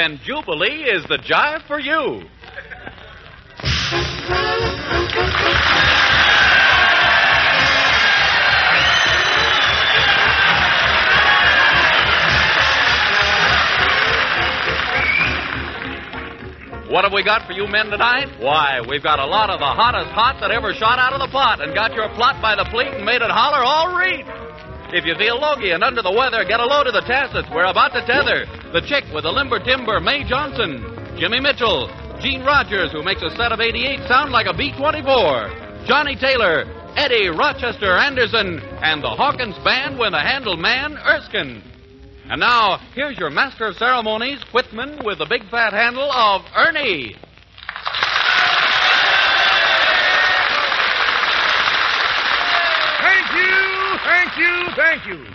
Then Jubilee is the jive for you. What have we got for you men tonight? Why, we've got a lot of the hottest hot that ever shot out of the pot and got your plot by the pleat and made it holler all reek. If you feel logy and under the weather, get a load of the tassets. We're about to tether. The chick with the limber timber, Mae Johnson. Jimmy Mitchell. Gene Rogers, who makes a set of 88 sound like a B 24. Johnny Taylor. Eddie Rochester Anderson. And the Hawkins Band with the handle man, Erskine. And now, here's your master of ceremonies, Whitman, with the big fat handle of Ernie. Thank you, thank you, thank you.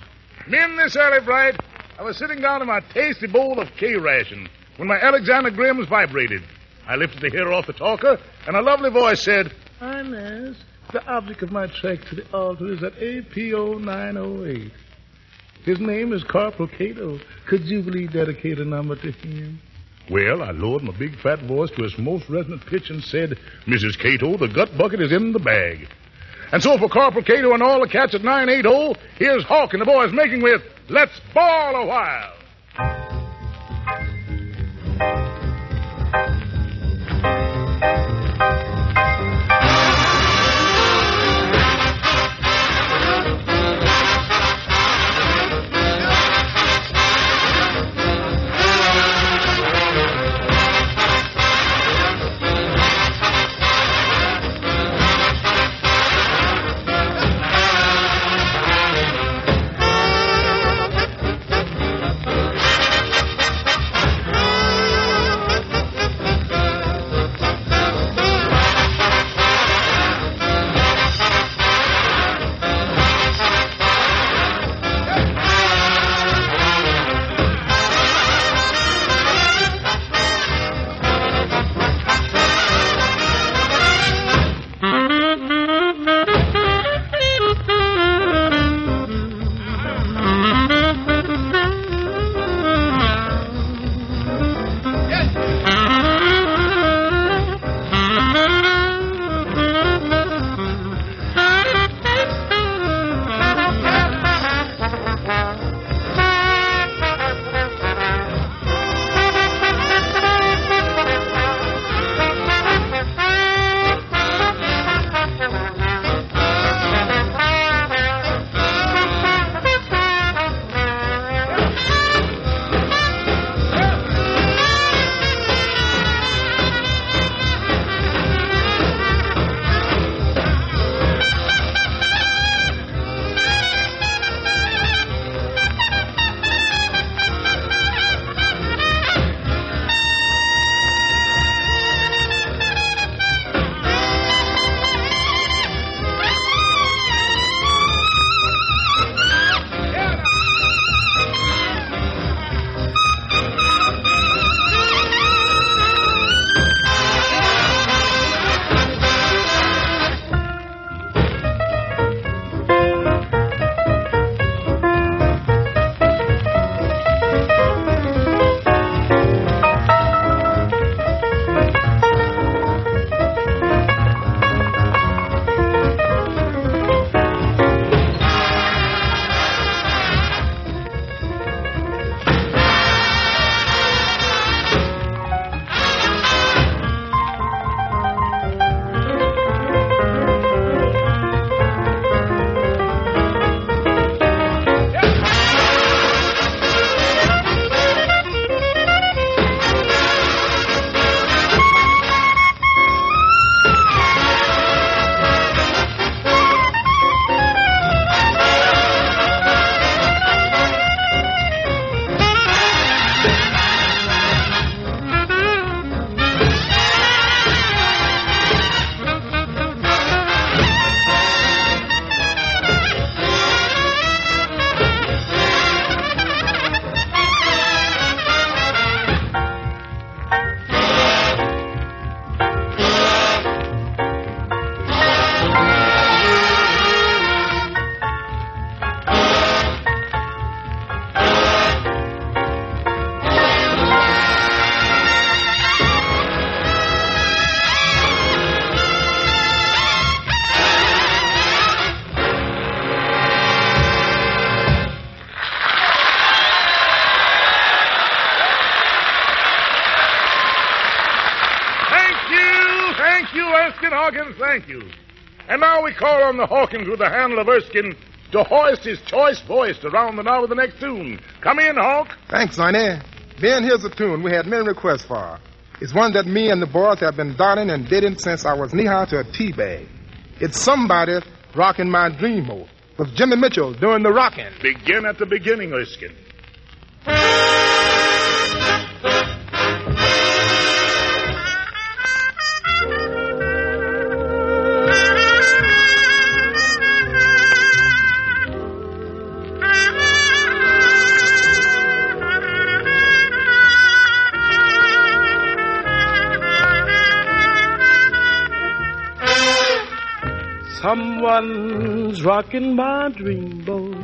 Men, this early bright, I was sitting down to my tasty bowl of K ration when my Alexander Graham's vibrated. I lifted the hair off the talker, and a lovely voice said, Inez, the object of my trek to the altar is at APO 908. His name is Corporal Cato. Could you believe dedicate a number to him? Well, I lowered my big fat voice to its most resonant pitch and said, Mrs. Cato, the gut bucket is in the bag. And so for Corporal Cato and all the cats at 980, here's Hawk and the boys making with Let's Ball a While. With the handle of Erskine to hoist his choice voice to round the knob of the next tune. Come in, Hawk. Thanks, Sonny. Ben, here's a tune we had many requests for. It's one that me and the boys have been darning and bidding since I was knee-high to a tea bag. It's somebody rocking my dream with Jimmy Mitchell doing the rocking. Begin at the beginning, Erskine. Someone's rocking my dreamboat.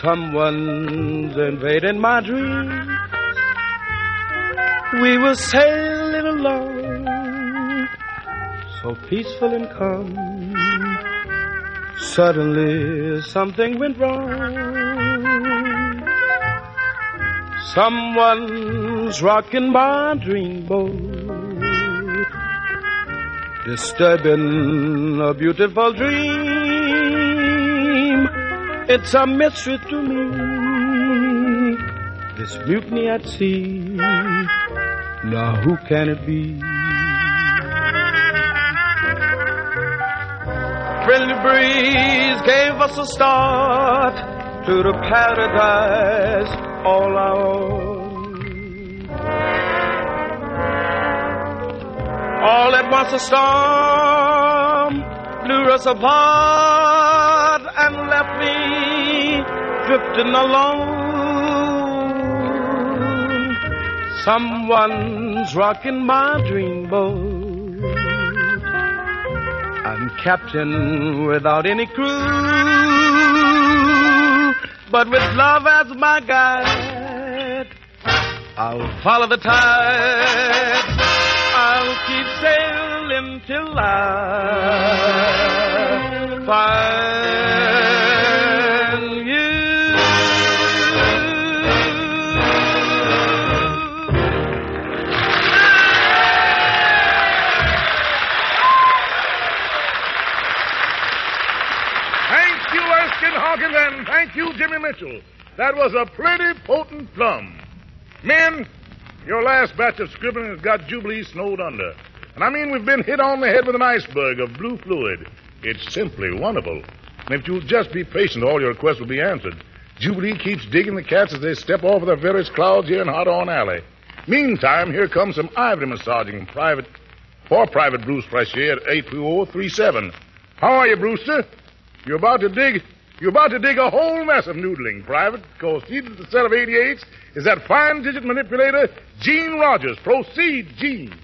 Someone's invading my dreams. We were sailing along, so peaceful and calm. Suddenly something went wrong. Someone's rocking my dreamboat disturbing a beautiful dream. It's a mystery to me, this mutiny at sea. Now who can it be? Friendly breeze gave us a start to the paradise all our own. All at once a storm blew us apart and left me drifting alone. Someone's rocking my dreamboat. I'm captain without any crew, but with love as my guide, I'll follow the tide. Till I find you. Thank you, Erskine Hawkins, and thank you, Jimmy Mitchell. That was a pretty potent plum. Men, your last batch of scribbling has got Jubilee snowed under. And I mean, we've been hit on the head with an iceberg of blue fluid. It's simply wonderful. And if you'll just be patient, all your requests will be answered. Jubilee keeps digging the cats as they step over the various clouds here in On Alley. Meantime, here comes some ivory massaging private for Private Bruce Freshier at 82037. How are you, Brewster? You're about to dig you're about to dig a whole mess of noodling, Private, because at the set of 88s is that fine digit manipulator, Gene Rogers. Proceed, Gene.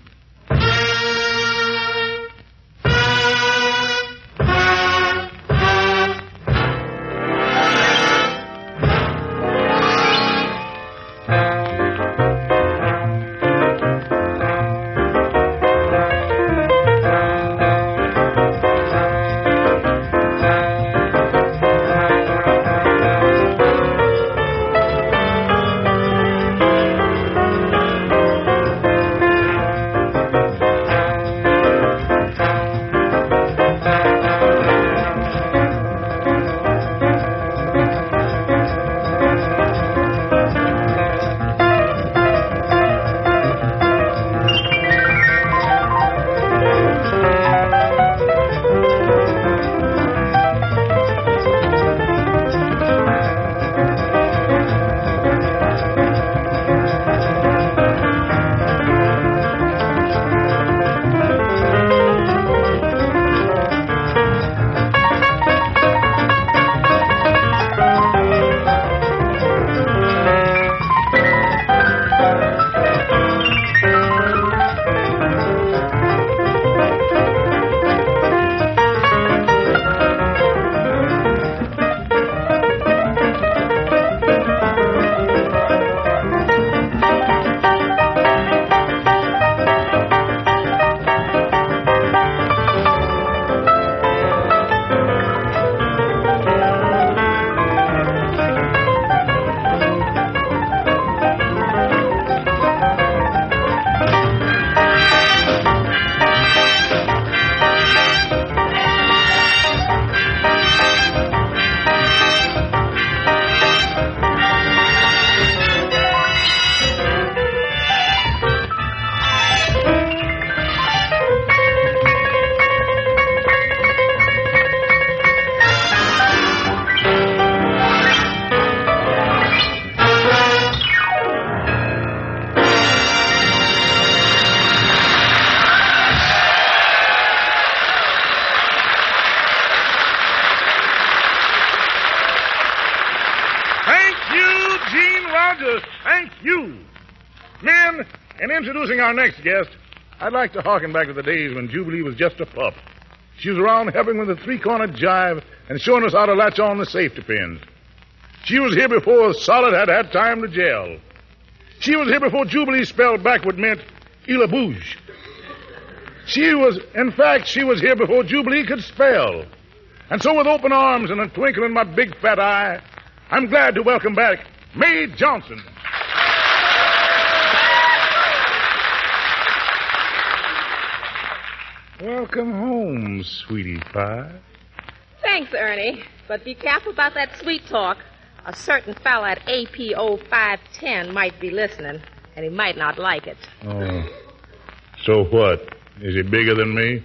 Guest, I'd like to harken back to the days when Jubilee was just a pup. She was around helping with the three-cornered jive and showing us how to latch on the safety pins. She was here before Solid had had time to gel. She was here before Jubilee spelled backward meant Ila Bouge. She was, in fact, she was here before Jubilee could spell. And so with open arms and a twinkle in my big fat eye, I'm glad to welcome back Mae Johnson. Welcome home, sweetie pie. Thanks, Ernie. But be careful about that sweet talk. A certain fella at APO 510 might be listening, and he might not like it. Oh. So what? Is he bigger than me?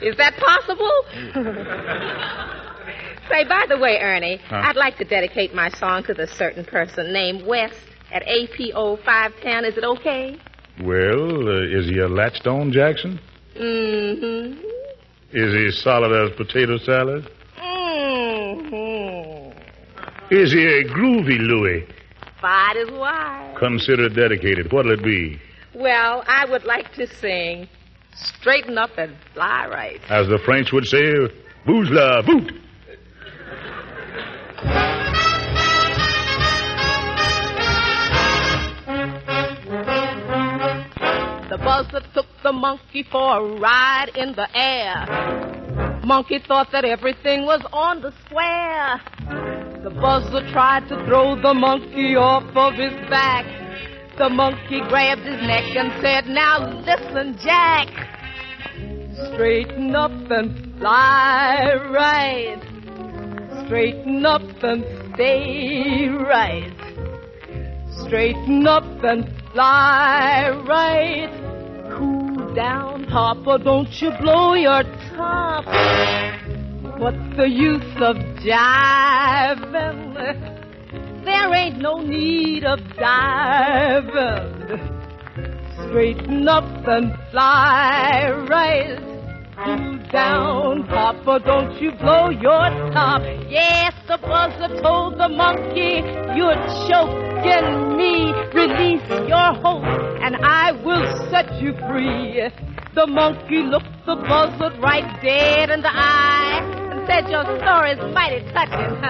Is that possible? Say, by the way, Ernie, Huh? I'd like to dedicate my song to this certain person named West at APO 510. Is it okay? Well, uh, is he a latchstone Jackson? Mm-hmm. Is he solid as potato salad? Mm-hmm. Is he a groovy Louie? Fight is wise. Consider dedicated. What'll it be? Well, I would like to sing Straighten Up and Fly Right. As the French would say, bouge la boot. Buzzer took the monkey for a ride in the air. Monkey thought that everything was on the square. The buzzer tried to throw the monkey off of his back. The monkey grabbed his neck and said, Now listen, Jack. Straighten up and fly right. Straighten up and stay right. Straighten up and fly right. Down, Papa, don't you blow your top. What's the use of jiving? There ain't no need of diving. Straighten up and fly right. Cool down, Papa, don't you blow your top. Yes, the buzzer told the monkey, you're choking me. Release your hold, and I will set you free. The monkey looked the buzzard right dead in the eye and said, Your story's mighty touching,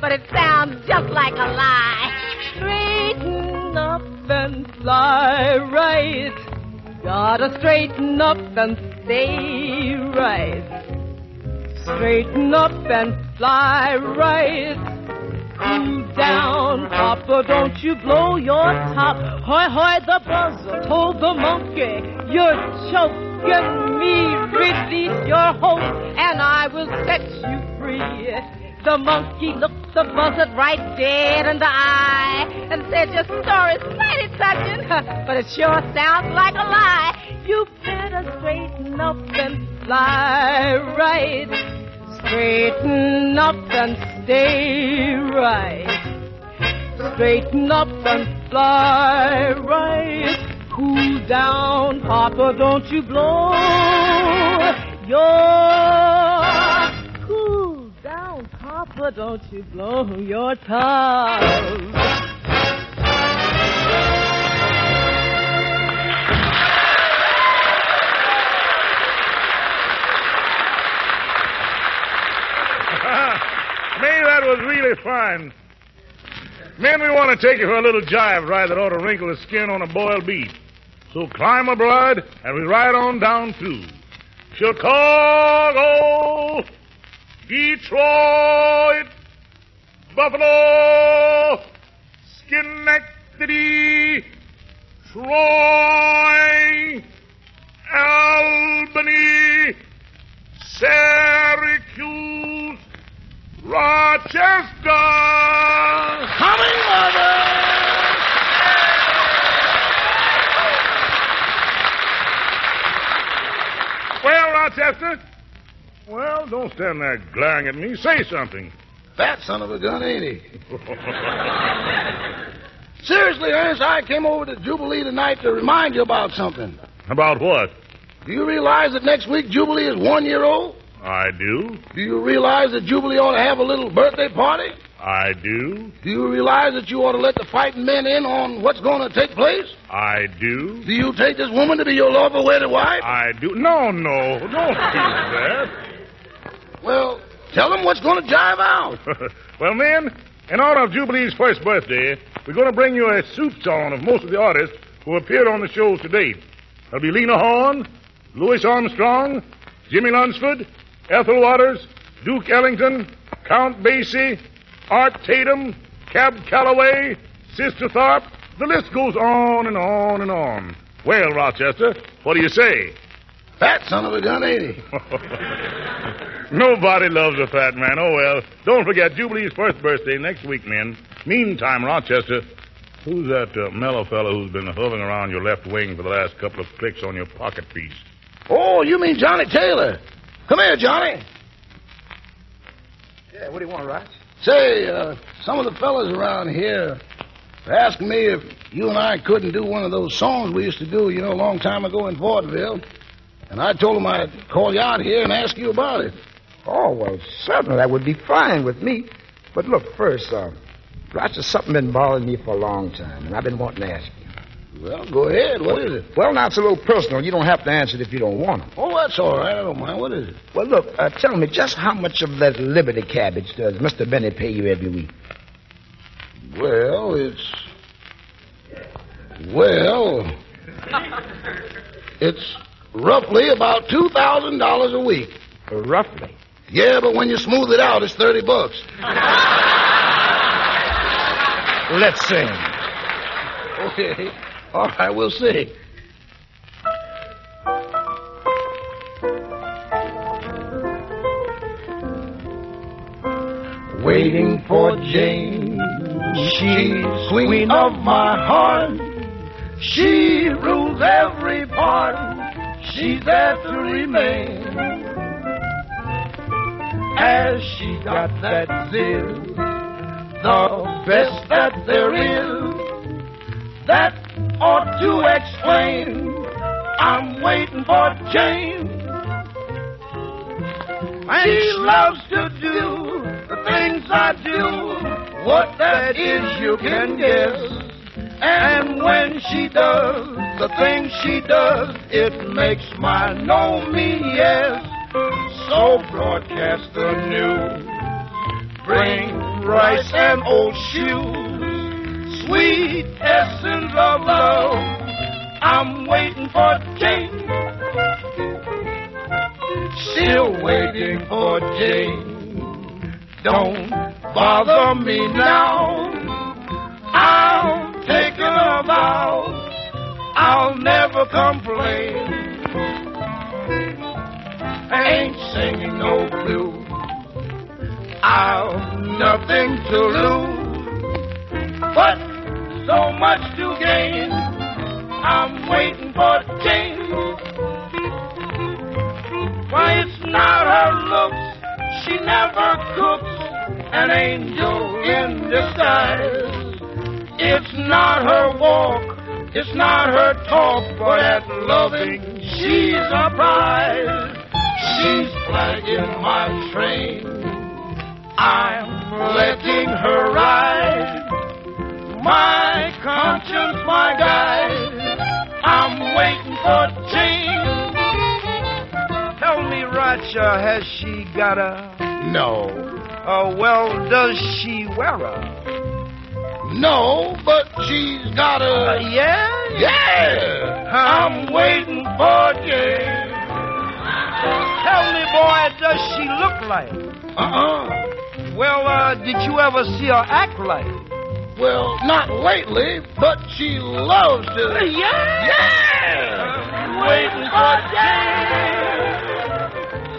but it sounds just like a lie. Straighten up and fly right. Gotta straighten up and stay right. Straighten up and fly right. Cool down, Papa, don't you blow your top. Hoy, hoy, the buzzer told the monkey, you're choking me. Release your hold, and I will set you free. The monkey looked the buzzard right dead in the eye and said, Your story's mighty touching, but it sure sounds like a lie. You better straighten up and fly right. Straighten up and stay right. Straighten up and fly right. Cool down, Papa, don't you blow your. Papa, don't you blow your top. Mae, that was really fine. Men, we want to take you for a little jive ride that ought to wrinkle the skin on a boiled beef. So climb aboard, and we ride on down through Chicago, Detroit, Buffalo, Schenectady, Troy, Albany, Syracuse, Rochester. Coming, mother. Well, Rochester. Well, don't stand there glaring at me. Say something. Fat son of a gun, ain't he? Seriously, Ernest, I came over to Jubilee tonight to remind you about something. About what? Do you realize that next week Jubilee is one year old? I do. Do you realize that Jubilee ought to have a little birthday party? I do. Do you realize that you ought to let the fighting men in on what's going to take place? I do. Do you take this woman to be your lawful wedded wife? I do. No, no. Don't do that. Well, tell them what's going to jive out. well, men, in honor of Jubilee's first birthday, we're going to bring you a soup song of most of the artists who appeared on the shows to date. There'll be Lena Horne, Louis Armstrong, Jimmy Lunceford, Ethel Waters, Duke Ellington, Count Basie, Art Tatum, Cab Calloway, Sister Tharpe. The list goes on and on and on. Well, Rochester, what do you say? Fat son of a gun, ain't he? Nobody loves a fat man. Oh, well. Don't forget Jubilee's first birthday next week, men. Meantime, Rochester, who's that uh, mellow fellow who's been hovering around your left wing for the last couple of clicks on your pocket piece? Oh, you mean Johnny Taylor. Come here, Johnny. Yeah, what do you want, Roch? Say, uh, some of the fellas around here are asking me if you and I couldn't do one of those songs we used to do, you know, a long time ago in Vaudeville. And I told him I'd call you out here and ask you about it. Oh, well, certainly that would be fine with me. But look, first, uh, there's something been bothering me for a long time, and I've been wanting to ask you. Well, go ahead. What is it? Well, now it's a little personal. You don't have to answer it if you don't want to. Oh, that's all right. I don't mind. What is it? Well, look, uh, tell me just how much of that Liberty cabbage does Mr. Benny pay you every week? Well, it's. Well. it's roughly about $2,000 a week. Roughly. Yeah, but when you smooth it out, it's 30 bucks. Let's sing. Okay. All right, we'll see. Waiting for Jane. She's queen of my heart. She rules every part. She's there to remain. As she got that zil, the best that there is that ought to explain. I'm waiting for Jane. And She loves to do the things I do. What that is, you can guess. And when she does the things she does, it makes my no me yes. So broadcast the news. Bring rice and old shoes sweet essence of love. I'm waiting for Jane. Still waiting for Jane. Don't bother me now. I'll take a vow. I'll never complain. Ain't singing no blues. I've nothing to lose but so much to gain. I'm waiting for Jane. Why, it's not her looks. She never cooks an angel in disguise. It's not her walk. It's not her talk, but at loving she's a prize. She's flagging my train. I'm letting her ride my conscience, my guide. I'm waiting for Jane. Tell me, Roger, has she got a. No, Oh, well, does she wear a. no, but she's got Uh, a. yeah? Yeah, I'm waiting for Jane. Tell me, boy, does she look like? Uh-uh. Well, uh, did you ever see her act like? Well, not lately, but she loves to. Yeah? Yeah. I'm Waiting for Jane.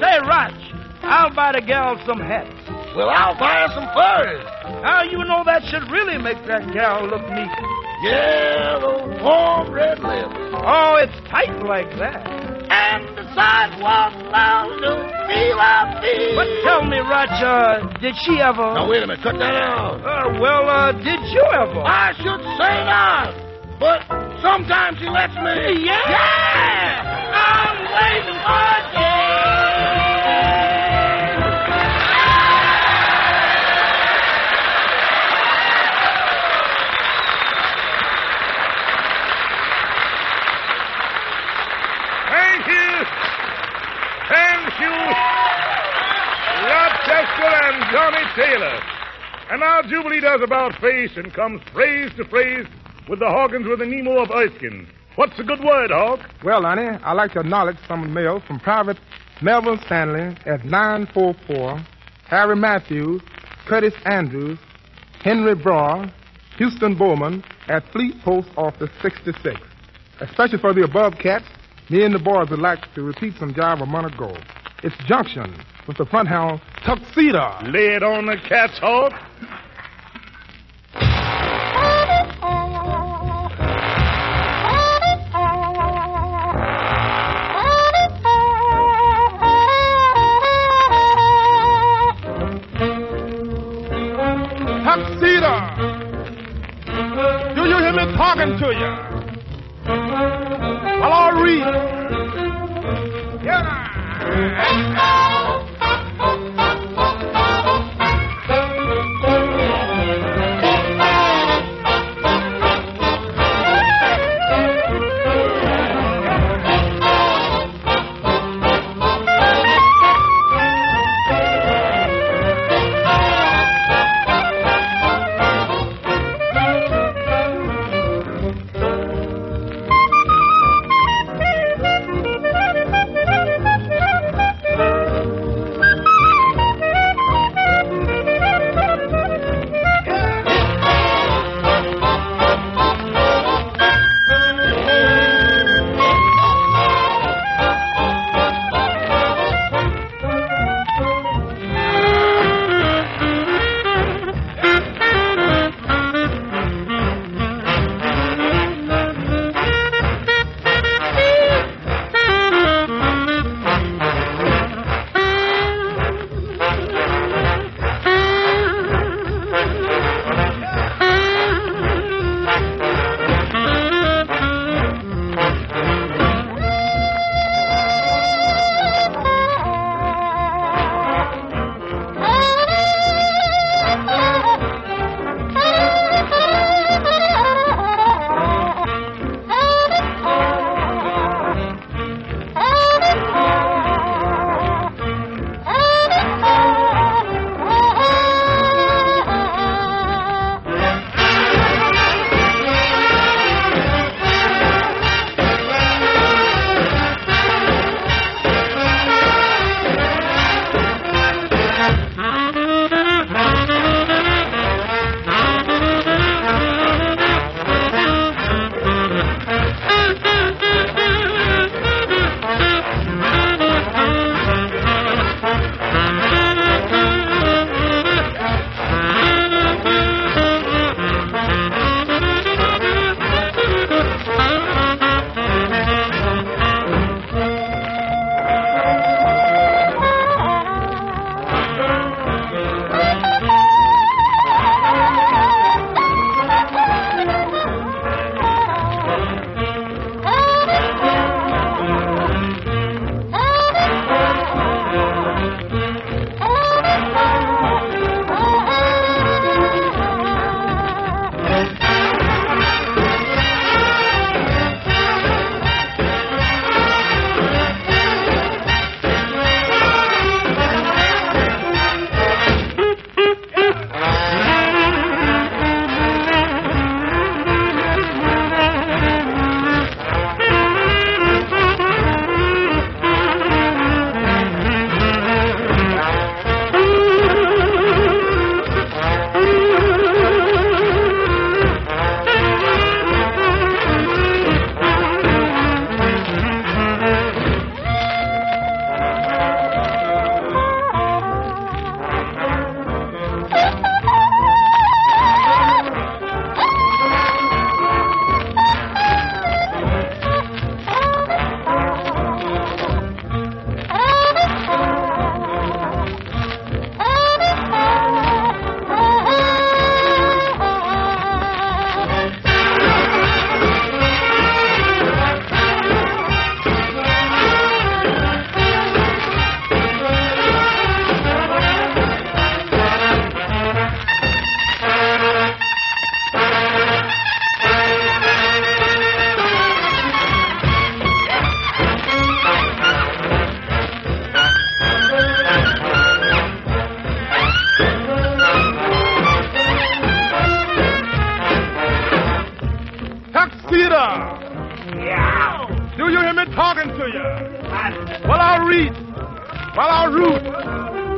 Say, Roch, I'll buy the gal some hats. Well, I'll buy her some furs. How you know that should really make that gal look neat? Yeah, those warm red lips. Oh, it's tight like that. And the sidewalk lounge to feel I feel. But tell me, Roger, did she ever? Now, wait a minute. Cut that out. Uh, well, uh, did you ever? I should say not. But sometimes she lets me. Yeah. Yeah. I'm waiting for Jane. you, Rochester and Johnny Taylor. And now Jubilee does about face and comes phrase to phrase with the Hawkins with the Nemo of Erskine. What's a good word, Hawk? Well, Lonnie, I'd like to acknowledge some mail from Private Melvin Stanley at 944, Harry Matthews, Curtis Andrews, Henry Brough, Houston Bowman at Fleet Post Office 66. Especially for the above cats, me and the boys would like to repeat some job a month ago. It's Junction with the front hound Tuxedo. Lay it on the cats, Hawk.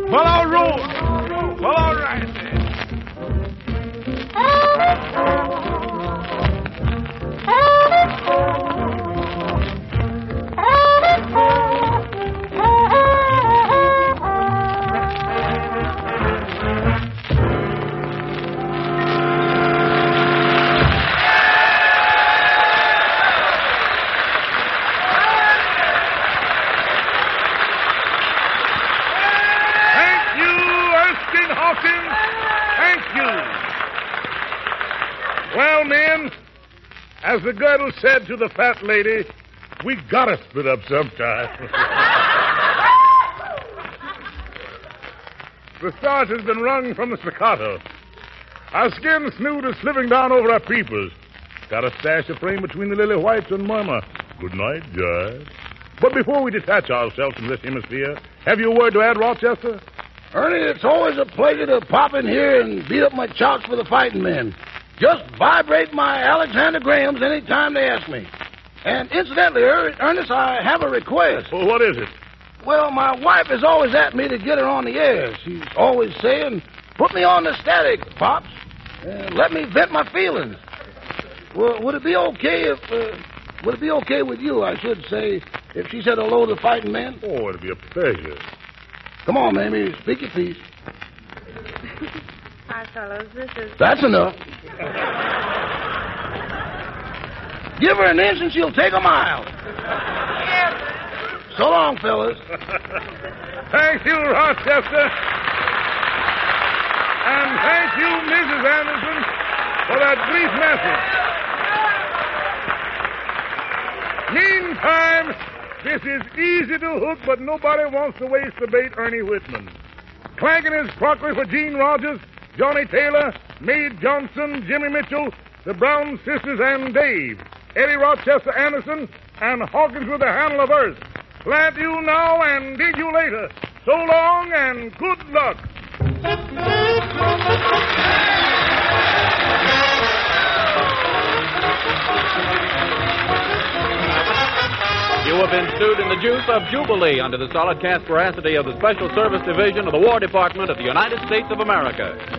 Follow road. Follow right girdle said to the fat lady, we gotta split up sometime. the starch has been wrung from the staccato. Our skin snoot is slipping down over our peepers. Got a stash of frame between the lily whites and mama. Good night, Jive. But before we detach ourselves from this hemisphere, have you a word to add, Rochester? Ernie, it's always a pleasure to pop in here and beat up my chops for the fighting men. Just vibrate my Alexander Grahams anytime they ask me. And incidentally, Er- Ernest, I have a request. Well, what is it? Well, my wife is always at me to get her on the air. She's always saying, put me on the static, Pops, and let me vent my feelings. Well, would it be okay if, uh, would it be okay with you, I should say, if she said hello to fighting men? Oh, it'd be a pleasure. Come on, Mamie, speak your piece. Hi, fellows. This is. That's enough. Give her an inch and she'll take a mile. So long, fellas. Thank you, Rochester. And thank you, Mrs. Anderson, for that brief message. Meantime, this is easy to hook, but nobody wants to waste the bait, Ernie Whitman. Clanking his crockery for Gene Rogers, Johnny Taylor, Mae Johnson, Jimmy Mitchell, the Brown sisters, and Dave. Eddie Rochester Anderson, and Hawkins with the handle of earth. Plant you now and dig you later. So long and good luck. You have been stewed in the juice of Jubilee under the solid cast veracity of the Special Service Division of the War Department of the United States of America.